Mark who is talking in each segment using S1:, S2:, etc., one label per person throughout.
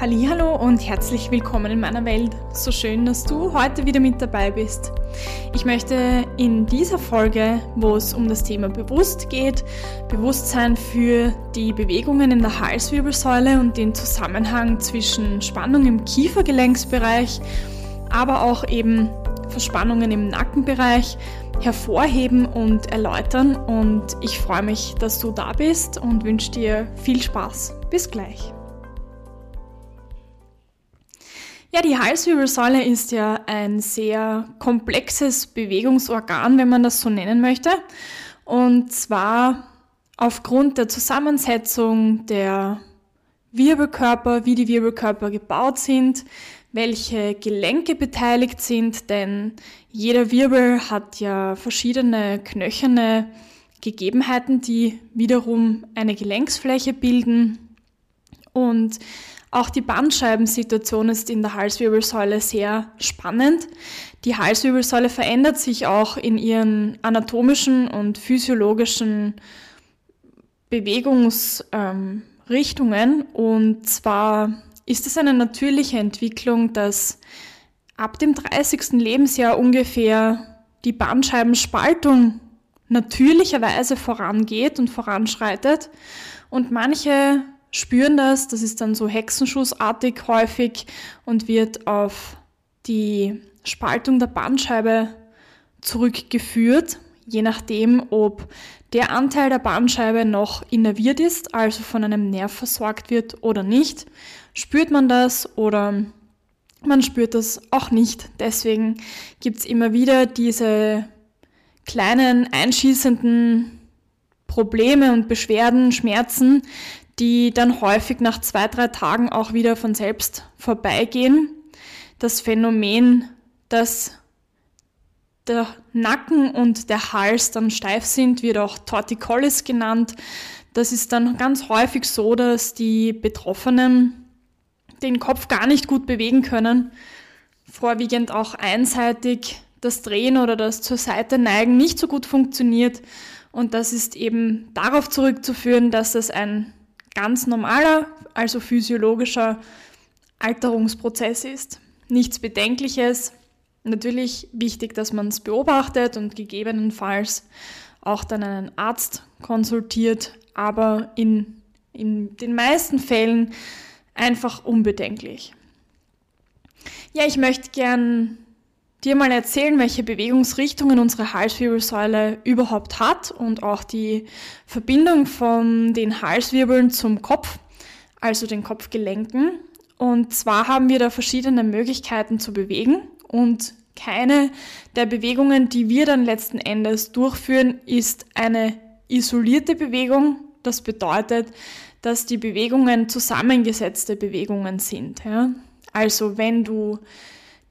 S1: Hallo und herzlich willkommen in meiner Welt. So schön, dass du heute wieder mit dabei bist. Ich möchte in dieser Folge, wo es um das Thema Bewusst geht, Bewusstsein für die Bewegungen in der Halswirbelsäule und den Zusammenhang zwischen Spannung im Kiefergelenksbereich, aber auch eben Verspannungen im Nackenbereich hervorheben und erläutern und ich freue mich, dass du da bist und wünsche dir viel Spaß. Bis gleich. Ja, die Halswirbelsäule ist ja ein sehr komplexes Bewegungsorgan, wenn man das so nennen möchte. Und zwar aufgrund der Zusammensetzung der Wirbelkörper, wie die Wirbelkörper gebaut sind, welche Gelenke beteiligt sind, denn jeder Wirbel hat ja verschiedene knöcherne Gegebenheiten, die wiederum eine Gelenksfläche bilden. Und auch die Bandscheibensituation ist in der Halswirbelsäule sehr spannend. Die Halswirbelsäule verändert sich auch in ihren anatomischen und physiologischen Bewegungsrichtungen. Ähm, und zwar ist es eine natürliche Entwicklung, dass ab dem 30. Lebensjahr ungefähr die Bandscheibenspaltung natürlicherweise vorangeht und voranschreitet und manche spüren das, das ist dann so hexenschussartig häufig und wird auf die Spaltung der Bandscheibe zurückgeführt, je nachdem, ob der Anteil der Bandscheibe noch innerviert ist, also von einem Nerv versorgt wird oder nicht. Spürt man das oder man spürt das auch nicht. Deswegen gibt's immer wieder diese kleinen einschießenden Probleme und Beschwerden, Schmerzen, die dann häufig nach zwei, drei Tagen auch wieder von selbst vorbeigehen. Das Phänomen, dass der Nacken und der Hals dann steif sind, wird auch Torticollis genannt. Das ist dann ganz häufig so, dass die Betroffenen den Kopf gar nicht gut bewegen können, vorwiegend auch einseitig das Drehen oder das zur Seite neigen nicht so gut funktioniert. Und das ist eben darauf zurückzuführen, dass es ein ganz normaler, also physiologischer Alterungsprozess ist. Nichts Bedenkliches. Natürlich wichtig, dass man es beobachtet und gegebenenfalls auch dann einen Arzt konsultiert, aber in, in den meisten Fällen einfach unbedenklich. Ja, ich möchte gern dir mal erzählen, welche Bewegungsrichtungen unsere Halswirbelsäule überhaupt hat und auch die Verbindung von den Halswirbeln zum Kopf, also den Kopfgelenken. Und zwar haben wir da verschiedene Möglichkeiten zu bewegen und keine der Bewegungen, die wir dann letzten Endes durchführen, ist eine isolierte Bewegung. Das bedeutet, dass die Bewegungen zusammengesetzte Bewegungen sind. Ja? Also wenn du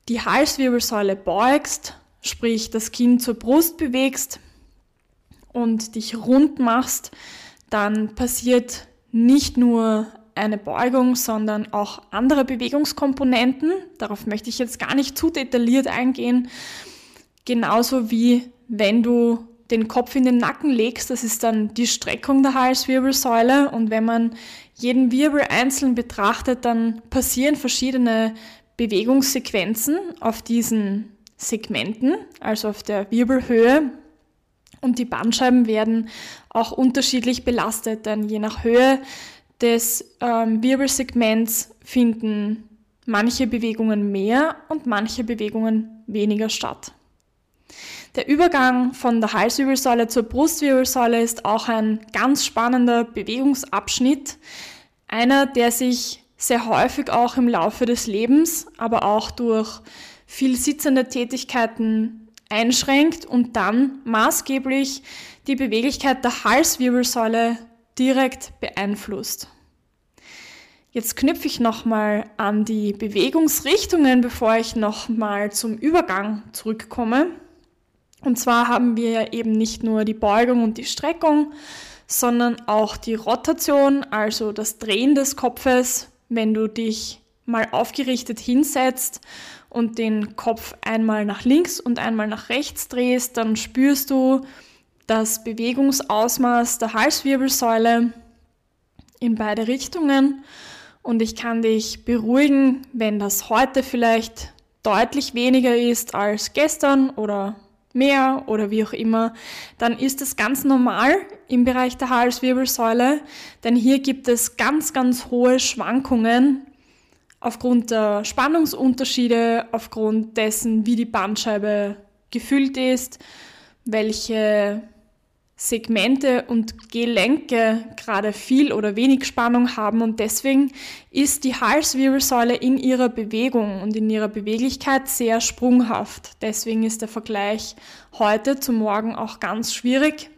S1: die Halswirbelsäule beugst, sprich das Kinn zur Brust bewegst und dich rund machst, dann passiert nicht nur eine Beugung, sondern auch andere Bewegungskomponenten. Darauf möchte ich jetzt gar nicht zu detailliert eingehen. Genauso wie wenn du den Kopf in den Nacken legst, das ist dann die Streckung der Halswirbelsäule. Und wenn man jeden Wirbel einzeln betrachtet, dann passieren verschiedene Bewegungssequenzen auf diesen Segmenten, also auf der Wirbelhöhe. Und die Bandscheiben werden auch unterschiedlich belastet, denn je nach Höhe des ähm, Wirbelsegments finden manche Bewegungen mehr und manche Bewegungen weniger statt. Der Übergang von der Halswirbelsäule zur Brustwirbelsäule ist auch ein ganz spannender Bewegungsabschnitt, einer, der sich sehr häufig auch im Laufe des Lebens, aber auch durch viel sitzende Tätigkeiten einschränkt und dann maßgeblich die Beweglichkeit der Halswirbelsäule direkt beeinflusst. Jetzt knüpfe ich nochmal an die Bewegungsrichtungen, bevor ich nochmal zum Übergang zurückkomme. Und zwar haben wir eben nicht nur die Beugung und die Streckung, sondern auch die Rotation, also das Drehen des Kopfes wenn du dich mal aufgerichtet hinsetzt und den Kopf einmal nach links und einmal nach rechts drehst, dann spürst du das Bewegungsausmaß der Halswirbelsäule in beide Richtungen. Und ich kann dich beruhigen, wenn das heute vielleicht deutlich weniger ist als gestern oder mehr oder wie auch immer, dann ist es ganz normal im Bereich der Halswirbelsäule, denn hier gibt es ganz, ganz hohe Schwankungen aufgrund der Spannungsunterschiede, aufgrund dessen, wie die Bandscheibe gefüllt ist, welche Segmente und Gelenke gerade viel oder wenig Spannung haben und deswegen ist die Halswirbelsäule in ihrer Bewegung und in ihrer Beweglichkeit sehr sprunghaft. Deswegen ist der Vergleich heute zu morgen auch ganz schwierig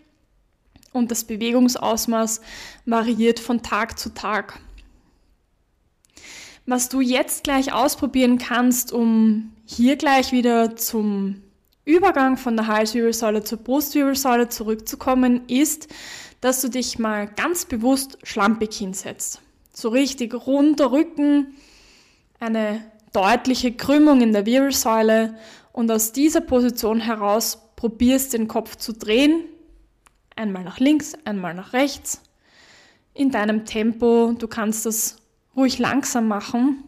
S1: und das Bewegungsausmaß variiert von Tag zu Tag. Was du jetzt gleich ausprobieren kannst, um hier gleich wieder zum Übergang von der Halswirbelsäule zur Brustwirbelsäule zurückzukommen, ist, dass du dich mal ganz bewusst schlampig hinsetzt. So richtig runder Rücken, eine deutliche Krümmung in der Wirbelsäule und aus dieser Position heraus probierst den Kopf zu drehen. Einmal nach links, einmal nach rechts. In deinem Tempo. Du kannst das ruhig langsam machen,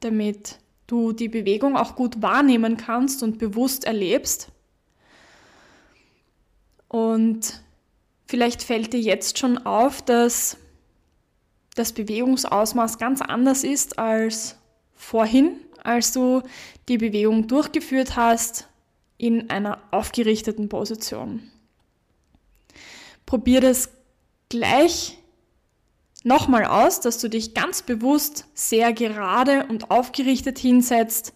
S1: damit du die Bewegung auch gut wahrnehmen kannst und bewusst erlebst. Und vielleicht fällt dir jetzt schon auf, dass das Bewegungsausmaß ganz anders ist als vorhin, als du die Bewegung durchgeführt hast in einer aufgerichteten Position. Probier das gleich nochmal aus, dass du dich ganz bewusst sehr gerade und aufgerichtet hinsetzt,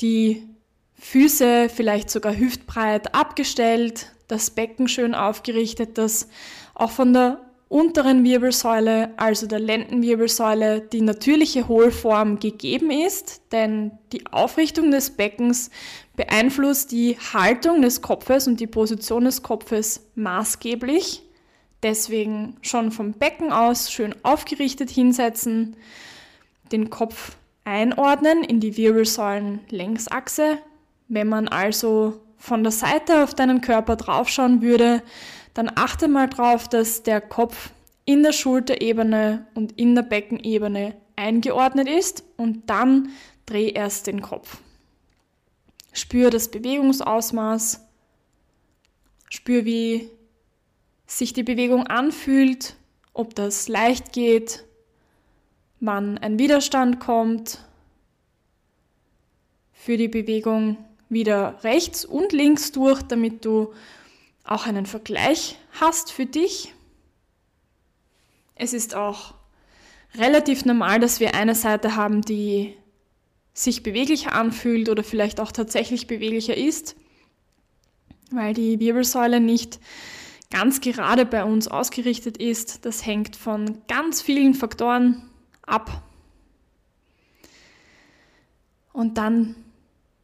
S1: die Füße vielleicht sogar hüftbreit abgestellt, das Becken schön aufgerichtet, dass auch von der unteren Wirbelsäule, also der Lendenwirbelsäule, die natürliche Hohlform gegeben ist, denn die Aufrichtung des Beckens beeinflusst die Haltung des Kopfes und die Position des Kopfes maßgeblich. Deswegen schon vom Becken aus schön aufgerichtet hinsetzen, den Kopf einordnen in die Wirbelsäulenlängsachse. Wenn man also von der Seite auf deinen Körper draufschauen würde, dann achte mal drauf, dass der Kopf in der Schulterebene und in der Beckenebene eingeordnet ist und dann dreh erst den Kopf. Spür das Bewegungsausmaß, spür, wie sich die Bewegung anfühlt, ob das leicht geht, wann ein Widerstand kommt. Für die Bewegung wieder rechts und links durch, damit du auch einen Vergleich hast für dich. Es ist auch relativ normal, dass wir eine Seite haben, die sich beweglicher anfühlt oder vielleicht auch tatsächlich beweglicher ist, weil die Wirbelsäule nicht ganz gerade bei uns ausgerichtet ist. Das hängt von ganz vielen Faktoren ab. Und dann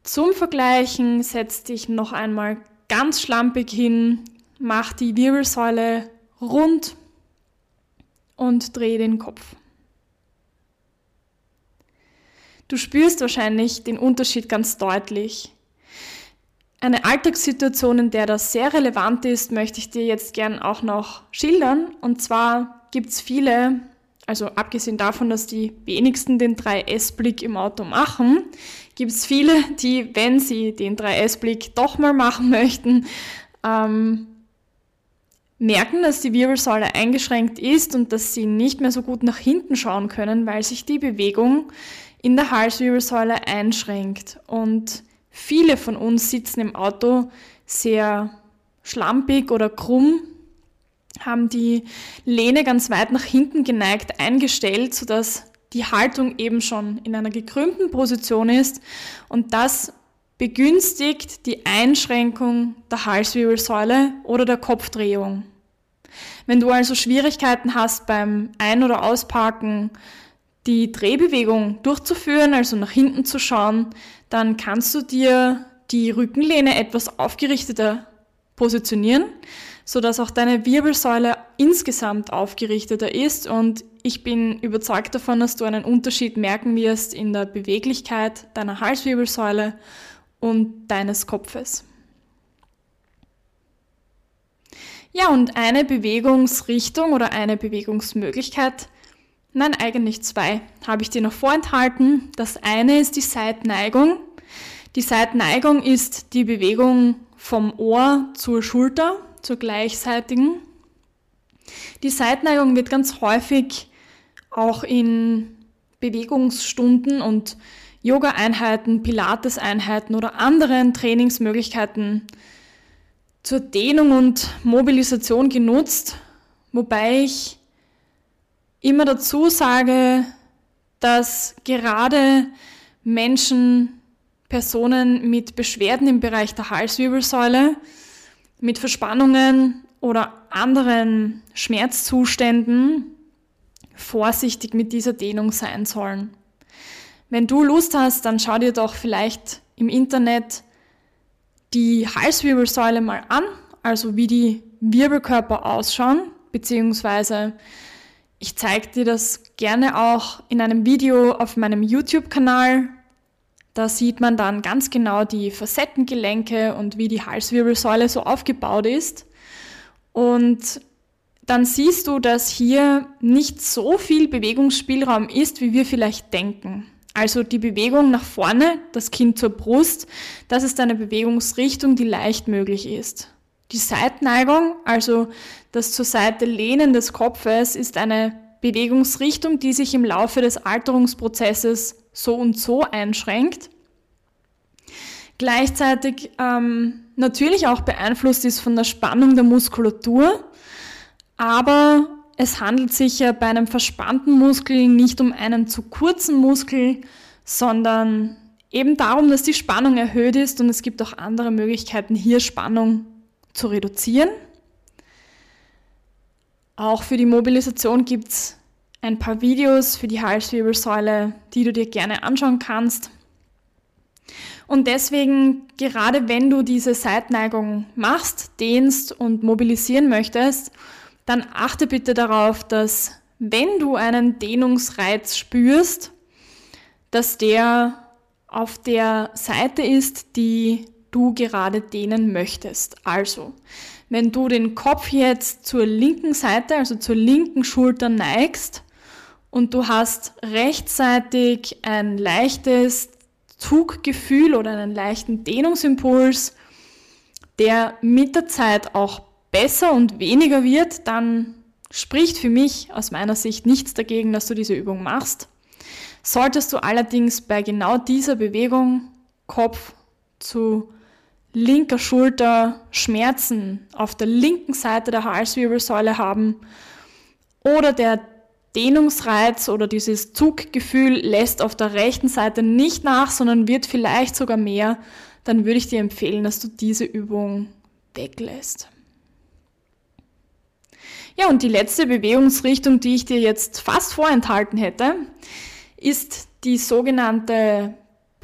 S1: zum Vergleichen setz dich noch einmal ganz schlampig hin, mach die Wirbelsäule rund und dreh den Kopf. Du spürst wahrscheinlich den Unterschied ganz deutlich. Eine Alltagssituation, in der das sehr relevant ist, möchte ich dir jetzt gern auch noch schildern. Und zwar gibt es viele, also abgesehen davon, dass die wenigsten den 3S-Blick im Auto machen, gibt es viele, die, wenn sie den 3S-Blick doch mal machen möchten, ähm, merken, dass die Wirbelsäule eingeschränkt ist und dass sie nicht mehr so gut nach hinten schauen können, weil sich die Bewegung in der Halswirbelsäule einschränkt. Und Viele von uns sitzen im Auto sehr schlampig oder krumm, haben die Lehne ganz weit nach hinten geneigt eingestellt, sodass die Haltung eben schon in einer gekrümmten Position ist und das begünstigt die Einschränkung der Halswirbelsäule oder der Kopfdrehung. Wenn du also Schwierigkeiten hast beim Ein- oder Ausparken, die Drehbewegung durchzuführen, also nach hinten zu schauen, dann kannst du dir die Rückenlehne etwas aufgerichteter positionieren, sodass auch deine Wirbelsäule insgesamt aufgerichteter ist und ich bin überzeugt davon, dass du einen Unterschied merken wirst in der Beweglichkeit deiner Halswirbelsäule und deines Kopfes. Ja, und eine Bewegungsrichtung oder eine Bewegungsmöglichkeit Nein, eigentlich zwei habe ich dir noch vorenthalten. Das eine ist die Seitneigung. Die Seitneigung ist die Bewegung vom Ohr zur Schulter, zur gleichseitigen. Die Seitneigung wird ganz häufig auch in Bewegungsstunden und Yoga-Einheiten, Pilates-Einheiten oder anderen Trainingsmöglichkeiten zur Dehnung und Mobilisation genutzt, wobei ich immer dazu sage, dass gerade Menschen, Personen mit Beschwerden im Bereich der Halswirbelsäule, mit Verspannungen oder anderen Schmerzzuständen vorsichtig mit dieser Dehnung sein sollen. Wenn du Lust hast, dann schau dir doch vielleicht im Internet die Halswirbelsäule mal an, also wie die Wirbelkörper ausschauen, beziehungsweise ich zeige dir das gerne auch in einem Video auf meinem YouTube-Kanal. Da sieht man dann ganz genau die Facettengelenke und wie die Halswirbelsäule so aufgebaut ist. Und dann siehst du, dass hier nicht so viel Bewegungsspielraum ist, wie wir vielleicht denken. Also die Bewegung nach vorne, das Kind zur Brust, das ist eine Bewegungsrichtung, die leicht möglich ist. Die Seitneigung, also das zur Seite lehnen des Kopfes, ist eine Bewegungsrichtung, die sich im Laufe des Alterungsprozesses so und so einschränkt. Gleichzeitig ähm, natürlich auch beeinflusst ist von der Spannung der Muskulatur, aber es handelt sich ja bei einem verspannten Muskel nicht um einen zu kurzen Muskel, sondern eben darum, dass die Spannung erhöht ist und es gibt auch andere Möglichkeiten, hier Spannung zu reduzieren. Auch für die Mobilisation gibt es ein paar Videos für die Halswirbelsäule, die du dir gerne anschauen kannst. Und deswegen, gerade wenn du diese Seitneigung machst, dehnst und mobilisieren möchtest, dann achte bitte darauf, dass wenn du einen Dehnungsreiz spürst, dass der auf der Seite ist, die du gerade dehnen möchtest. Also, wenn du den Kopf jetzt zur linken Seite, also zur linken Schulter neigst und du hast rechtzeitig ein leichtes Zuggefühl oder einen leichten Dehnungsimpuls, der mit der Zeit auch besser und weniger wird, dann spricht für mich aus meiner Sicht nichts dagegen, dass du diese Übung machst. Solltest du allerdings bei genau dieser Bewegung Kopf zu linker Schulter Schmerzen auf der linken Seite der Halswirbelsäule haben oder der Dehnungsreiz oder dieses Zuggefühl lässt auf der rechten Seite nicht nach, sondern wird vielleicht sogar mehr, dann würde ich dir empfehlen, dass du diese Übung weglässt. Ja, und die letzte Bewegungsrichtung, die ich dir jetzt fast vorenthalten hätte, ist die sogenannte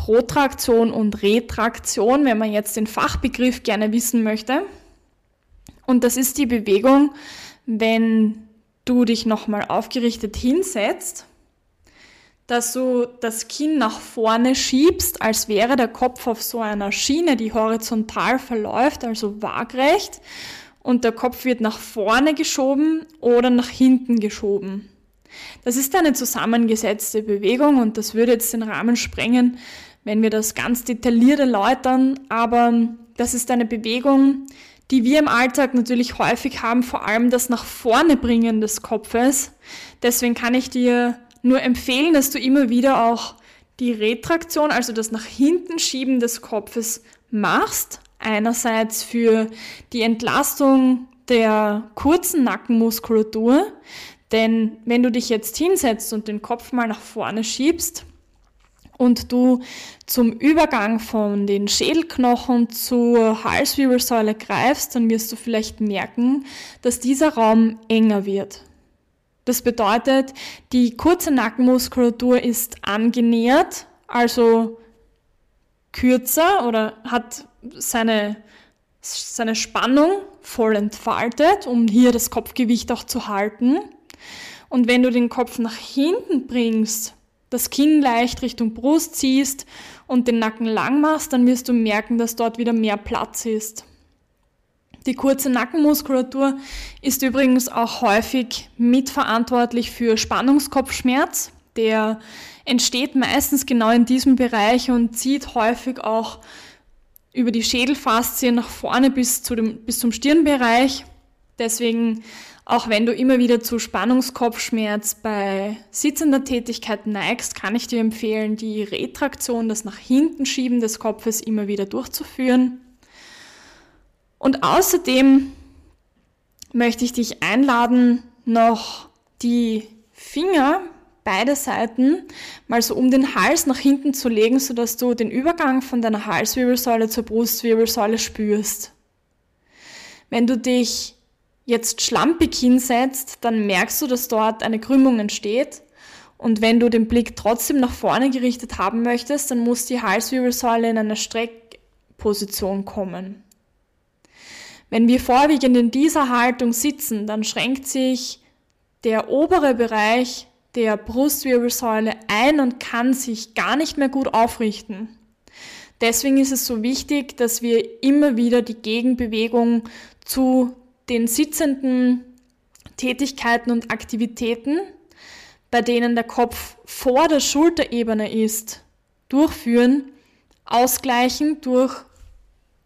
S1: Protraktion und Retraktion, wenn man jetzt den Fachbegriff gerne wissen möchte. Und das ist die Bewegung, wenn du dich nochmal aufgerichtet hinsetzt, dass du das Kinn nach vorne schiebst, als wäre der Kopf auf so einer Schiene, die horizontal verläuft, also waagrecht, und der Kopf wird nach vorne geschoben oder nach hinten geschoben. Das ist eine zusammengesetzte Bewegung und das würde jetzt den Rahmen sprengen, wenn wir das ganz detailliert erläutern, aber das ist eine Bewegung, die wir im Alltag natürlich häufig haben, vor allem das nach vorne bringen des Kopfes. Deswegen kann ich dir nur empfehlen, dass du immer wieder auch die Retraktion, also das nach hinten schieben des Kopfes machst. Einerseits für die Entlastung der kurzen Nackenmuskulatur, denn wenn du dich jetzt hinsetzt und den Kopf mal nach vorne schiebst und du zum Übergang von den Schädelknochen zur Halswirbelsäule greifst, dann wirst du vielleicht merken, dass dieser Raum enger wird. Das bedeutet, die kurze Nackenmuskulatur ist angenähert, also kürzer oder hat seine, seine Spannung voll entfaltet, um hier das Kopfgewicht auch zu halten. Und wenn du den Kopf nach hinten bringst, das Kinn leicht Richtung Brust ziehst und den Nacken lang machst, dann wirst du merken, dass dort wieder mehr Platz ist. Die kurze Nackenmuskulatur ist übrigens auch häufig mitverantwortlich für Spannungskopfschmerz. Der entsteht meistens genau in diesem Bereich und zieht häufig auch über die Schädelfaszie nach vorne bis, zu dem, bis zum Stirnbereich. Deswegen, auch wenn du immer wieder zu Spannungskopfschmerz bei sitzender Tätigkeit neigst, kann ich dir empfehlen, die Retraktion, das nach hinten schieben des Kopfes immer wieder durchzuführen. Und außerdem möchte ich dich einladen, noch die Finger beide Seiten mal so um den Hals nach hinten zu legen, sodass du den Übergang von deiner Halswirbelsäule zur Brustwirbelsäule spürst. Wenn du dich jetzt schlampig hinsetzt, dann merkst du, dass dort eine Krümmung entsteht. Und wenn du den Blick trotzdem nach vorne gerichtet haben möchtest, dann muss die Halswirbelsäule in eine Streckposition kommen. Wenn wir vorwiegend in dieser Haltung sitzen, dann schränkt sich der obere Bereich der Brustwirbelsäule ein und kann sich gar nicht mehr gut aufrichten. Deswegen ist es so wichtig, dass wir immer wieder die Gegenbewegung zu den sitzenden Tätigkeiten und Aktivitäten, bei denen der Kopf vor der Schulterebene ist, durchführen, ausgleichen durch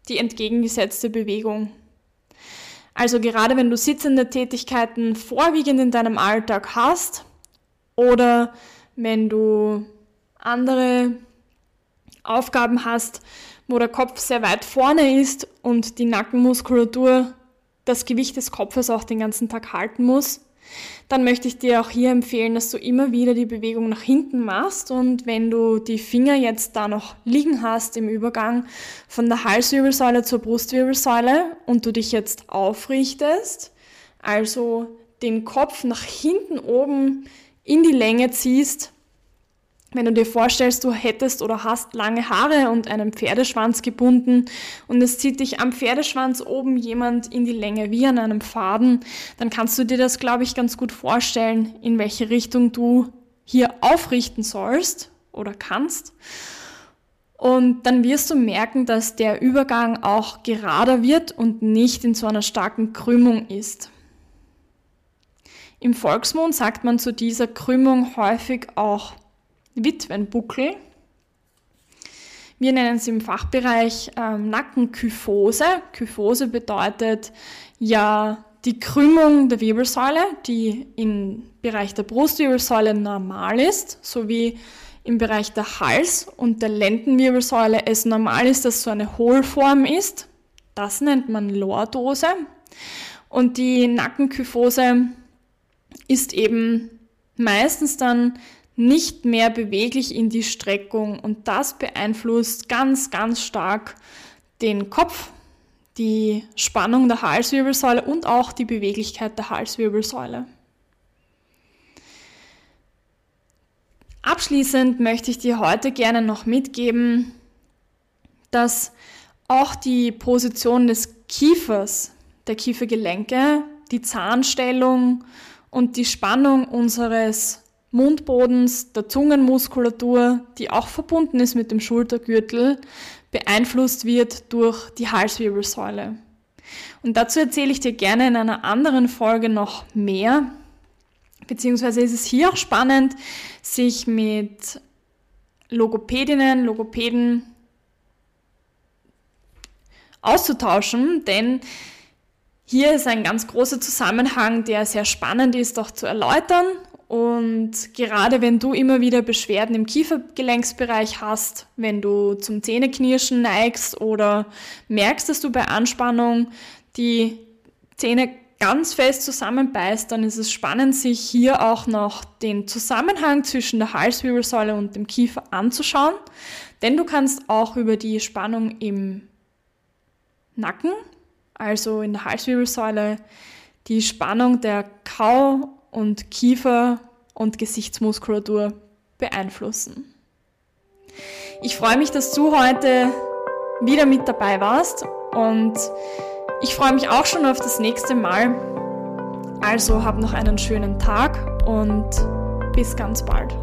S1: die entgegengesetzte Bewegung. Also gerade wenn du sitzende Tätigkeiten vorwiegend in deinem Alltag hast, oder wenn du andere Aufgaben hast, wo der Kopf sehr weit vorne ist und die Nackenmuskulatur das Gewicht des Kopfes auch den ganzen Tag halten muss, dann möchte ich dir auch hier empfehlen, dass du immer wieder die Bewegung nach hinten machst und wenn du die Finger jetzt da noch liegen hast im Übergang von der Halswirbelsäule zur Brustwirbelsäule und du dich jetzt aufrichtest, also den Kopf nach hinten oben in die Länge ziehst, wenn du dir vorstellst, du hättest oder hast lange Haare und einen Pferdeschwanz gebunden und es zieht dich am Pferdeschwanz oben jemand in die Länge wie an einem Faden, dann kannst du dir das, glaube ich, ganz gut vorstellen, in welche Richtung du hier aufrichten sollst oder kannst. Und dann wirst du merken, dass der Übergang auch gerader wird und nicht in so einer starken Krümmung ist. Im Volksmund sagt man zu dieser Krümmung häufig auch Witwenbuckel. Wir nennen sie im Fachbereich ähm, Nackenkyphose. Kyphose bedeutet ja die Krümmung der Wirbelsäule, die im Bereich der Brustwirbelsäule normal ist, sowie im Bereich der Hals- und der Lendenwirbelsäule es normal ist, dass so eine Hohlform ist. Das nennt man Lordose. Und die Nackenkyphose ist eben meistens dann nicht mehr beweglich in die Streckung und das beeinflusst ganz, ganz stark den Kopf, die Spannung der Halswirbelsäule und auch die Beweglichkeit der Halswirbelsäule. Abschließend möchte ich dir heute gerne noch mitgeben, dass auch die Position des Kiefers, der Kiefergelenke, die Zahnstellung und die Spannung unseres Mundbodens, der Zungenmuskulatur, die auch verbunden ist mit dem Schultergürtel, beeinflusst wird durch die Halswirbelsäule. Und dazu erzähle ich dir gerne in einer anderen Folge noch mehr. Beziehungsweise ist es hier auch spannend, sich mit Logopädinnen, Logopäden auszutauschen, denn hier ist ein ganz großer Zusammenhang, der sehr spannend ist, auch zu erläutern. Und gerade wenn du immer wieder Beschwerden im Kiefergelenksbereich hast, wenn du zum Zähneknirschen neigst oder merkst, dass du bei Anspannung die Zähne ganz fest zusammenbeißt, dann ist es spannend, sich hier auch noch den Zusammenhang zwischen der Halswirbelsäule und dem Kiefer anzuschauen. Denn du kannst auch über die Spannung im Nacken also in der Halswirbelsäule, die Spannung der Kau- und Kiefer- und Gesichtsmuskulatur beeinflussen. Ich freue mich, dass du heute wieder mit dabei warst und ich freue mich auch schon auf das nächste Mal. Also hab noch einen schönen Tag und bis ganz bald.